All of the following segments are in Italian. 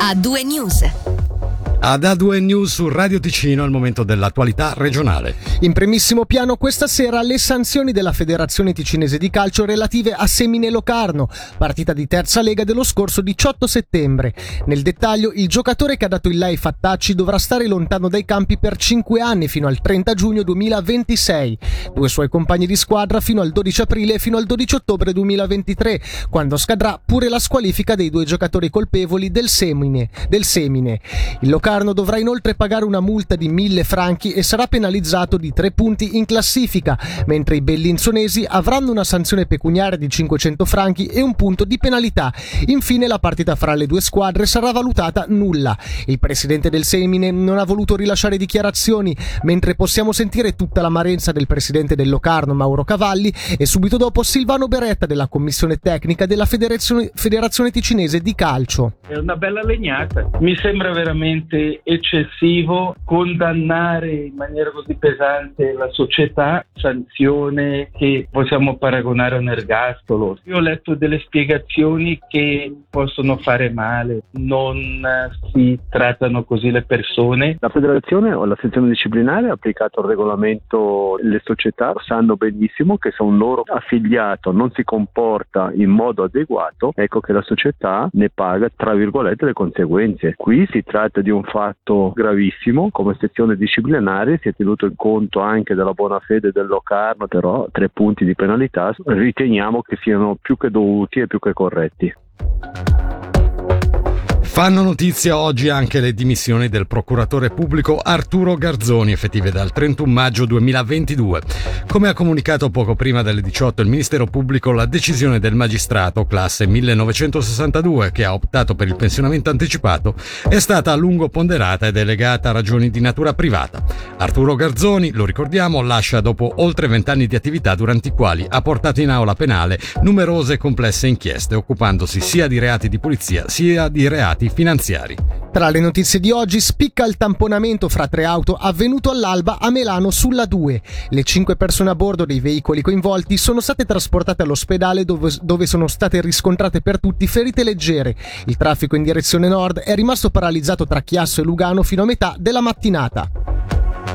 A2 News. Ad A2 News su Radio Ticino al momento dell'attualità regionale. In primissimo piano questa sera le sanzioni della Federazione Ticinese di Calcio relative a Semine Locarno, partita di terza lega dello scorso 18 settembre. Nel dettaglio, il giocatore che ha dato il lei Fattacci dovrà stare lontano dai campi per 5 anni fino al 30 giugno 2026. Due suoi compagni di squadra fino al 12 aprile e fino al 12 ottobre 2023, quando scadrà pure la squalifica dei due giocatori colpevoli del Semine. Del Semine. Il Locarno dovrà inoltre pagare una multa di 1000 franchi e sarà penalizzato di 3 punti in classifica, mentre i bellinzonesi avranno una sanzione pecuniaria di 500 franchi e un punto di penalità. Infine la partita fra le due squadre sarà valutata nulla. Il presidente del Semine non ha voluto rilasciare dichiarazioni, mentre possiamo sentire tutta l'amarezza del presidente del Locarno Mauro Cavalli e subito dopo Silvano Beretta della commissione tecnica della Federazione, Federazione Ticinese di Calcio. È una bella legnata. Mi sembra veramente eccessivo condannare in maniera così pesante la società, sanzione che possiamo paragonare a un ergastolo. Io ho letto delle spiegazioni che possono fare male, non si trattano così le persone. La federazione o la sezione disciplinare ha applicato il regolamento, le società sanno benissimo che se un loro affiliato non si comporta in modo adeguato, ecco che la società ne paga tra virgolette le conseguenze. Qui si tratta di un fatto gravissimo, come sezione disciplinare si è tenuto in conto anche della buona fede del Locarno, però tre punti di penalità riteniamo che siano più che dovuti e più che corretti. Fanno notizia oggi anche le dimissioni del procuratore pubblico Arturo Garzoni, effettive dal 31 maggio 2022. Come ha comunicato poco prima delle 18 il Ministero Pubblico, la decisione del magistrato classe 1962 che ha optato per il pensionamento anticipato è stata a lungo ponderata e delegata a ragioni di natura privata. Arturo Garzoni, lo ricordiamo, lascia dopo oltre vent'anni di attività durante i quali ha portato in aula penale numerose e complesse inchieste, occupandosi sia di reati di polizia sia di reati finanziari. Tra le notizie di oggi spicca il tamponamento fra tre auto avvenuto all'alba a Melano sulla 2. Le cinque persone a bordo dei veicoli coinvolti sono state trasportate all'ospedale dove, dove sono state riscontrate per tutti ferite leggere. Il traffico in direzione nord è rimasto paralizzato tra Chiasso e Lugano fino a metà della mattinata.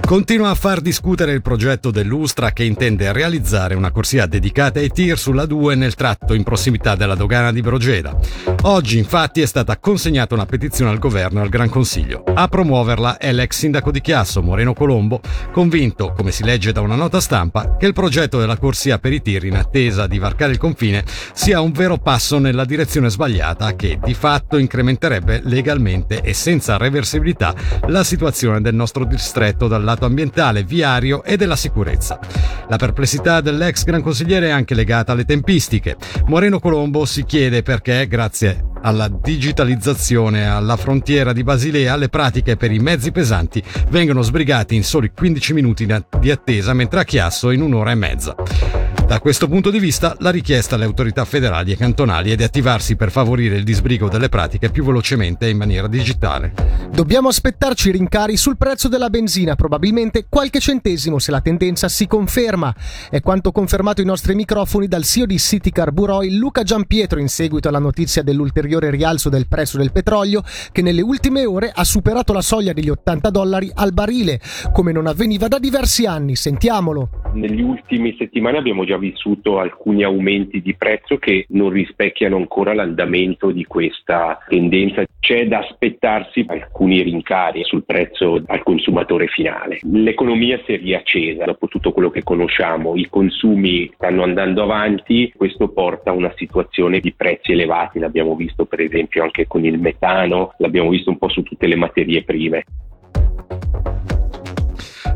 Continua a far discutere il progetto dell'Ustra che intende realizzare una corsia dedicata ai tir sulla 2 nel tratto in prossimità della dogana di Brogeda. Oggi infatti è stata consegnata una petizione al governo e al Gran Consiglio. A promuoverla è l'ex sindaco di Chiasso, Moreno Colombo, convinto, come si legge da una nota stampa, che il progetto della corsia per i tir in attesa di varcare il confine sia un vero passo nella direzione sbagliata che di fatto incrementerebbe legalmente e senza reversibilità la situazione del nostro distretto dal lato ambientale, viario e della sicurezza. La perplessità dell'ex gran consigliere è anche legata alle tempistiche. Moreno Colombo si chiede perché, grazie alla digitalizzazione alla frontiera di Basilea, le pratiche per i mezzi pesanti vengono sbrigate in soli 15 minuti di attesa, mentre a Chiasso in un'ora e mezza. Da questo punto di vista, la richiesta alle autorità federali e cantonali è di attivarsi per favorire il disbrigo delle pratiche più velocemente e in maniera digitale. Dobbiamo aspettarci rincari sul prezzo della benzina, probabilmente qualche centesimo se la tendenza si conferma. È quanto confermato ai nostri microfoni dal CEO di City Carburoi Luca Giampietro in seguito alla notizia dell'ulteriore rialzo del prezzo del petrolio che nelle ultime ore ha superato la soglia degli 80 dollari al barile, come non avveniva da diversi anni. Sentiamolo. Negli ultimi settimane abbiamo già vissuto alcuni aumenti di prezzo che non rispecchiano ancora l'andamento di questa tendenza. C'è da aspettarsi alcuni rincari sul prezzo al consumatore finale. L'economia si è riaccesa dopo tutto quello che conosciamo, i consumi stanno andando avanti, questo porta a una situazione di prezzi elevati, l'abbiamo visto per esempio anche con il metano, l'abbiamo visto un po' su tutte le materie prime.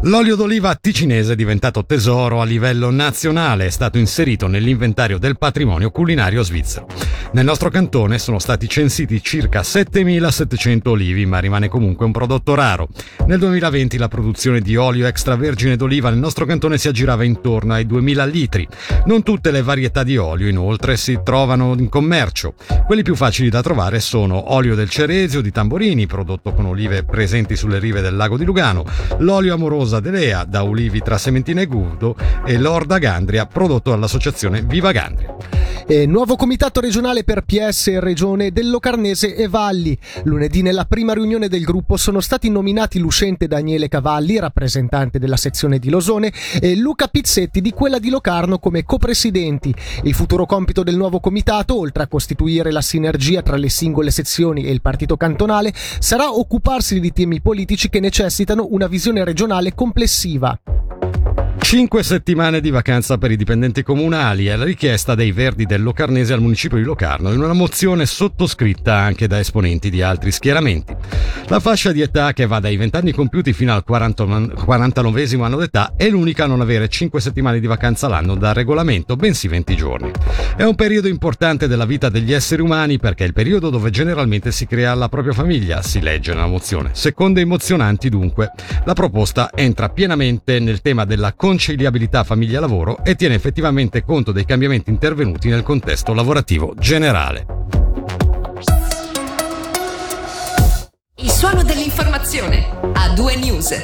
L'olio d'oliva ticinese è diventato tesoro a livello nazionale, è stato inserito nell'inventario del patrimonio culinario svizzero. Nel nostro cantone sono stati censiti circa 7.700 olivi, ma rimane comunque un prodotto raro. Nel 2020 la produzione di olio extravergine d'oliva nel nostro cantone si aggirava intorno ai 2.000 litri. Non tutte le varietà di olio inoltre si trovano in commercio. Quelli più facili da trovare sono olio del Ceresio di Tamborini, prodotto con olive presenti sulle rive del lago di Lugano, l'olio amoroso Rosa Delea da Ulivi tra Sementina e Gudo e l'Orda Gandria prodotto dall'associazione Viva Gandria. E nuovo comitato regionale per PS e Regione del Locarnese e Valli. Lunedì nella prima riunione del gruppo sono stati nominati l'uscente Daniele Cavalli, rappresentante della sezione di Losone, e Luca Pizzetti di quella di Locarno come copresidenti. Il futuro compito del nuovo comitato, oltre a costituire la sinergia tra le singole sezioni e il partito cantonale, sarà occuparsi di temi politici che necessitano una visione regionale complessiva. Cinque settimane di vacanza per i dipendenti comunali è la richiesta dei Verdi del Locarnese al municipio di Locarno in una mozione sottoscritta anche da esponenti di altri schieramenti. La fascia di età che va dai 20 anni compiuti fino al 40, 49 anno d'età è l'unica a non avere 5 settimane di vacanza l'anno da regolamento, bensì 20 giorni. È un periodo importante della vita degli esseri umani perché è il periodo dove generalmente si crea la propria famiglia, si legge nella mozione. Secondo i mozionanti, dunque, la proposta entra pienamente nel tema della conciliabilità famiglia-lavoro e tiene effettivamente conto dei cambiamenti intervenuti nel contesto lavorativo generale. Il suono dell'informazione a due news.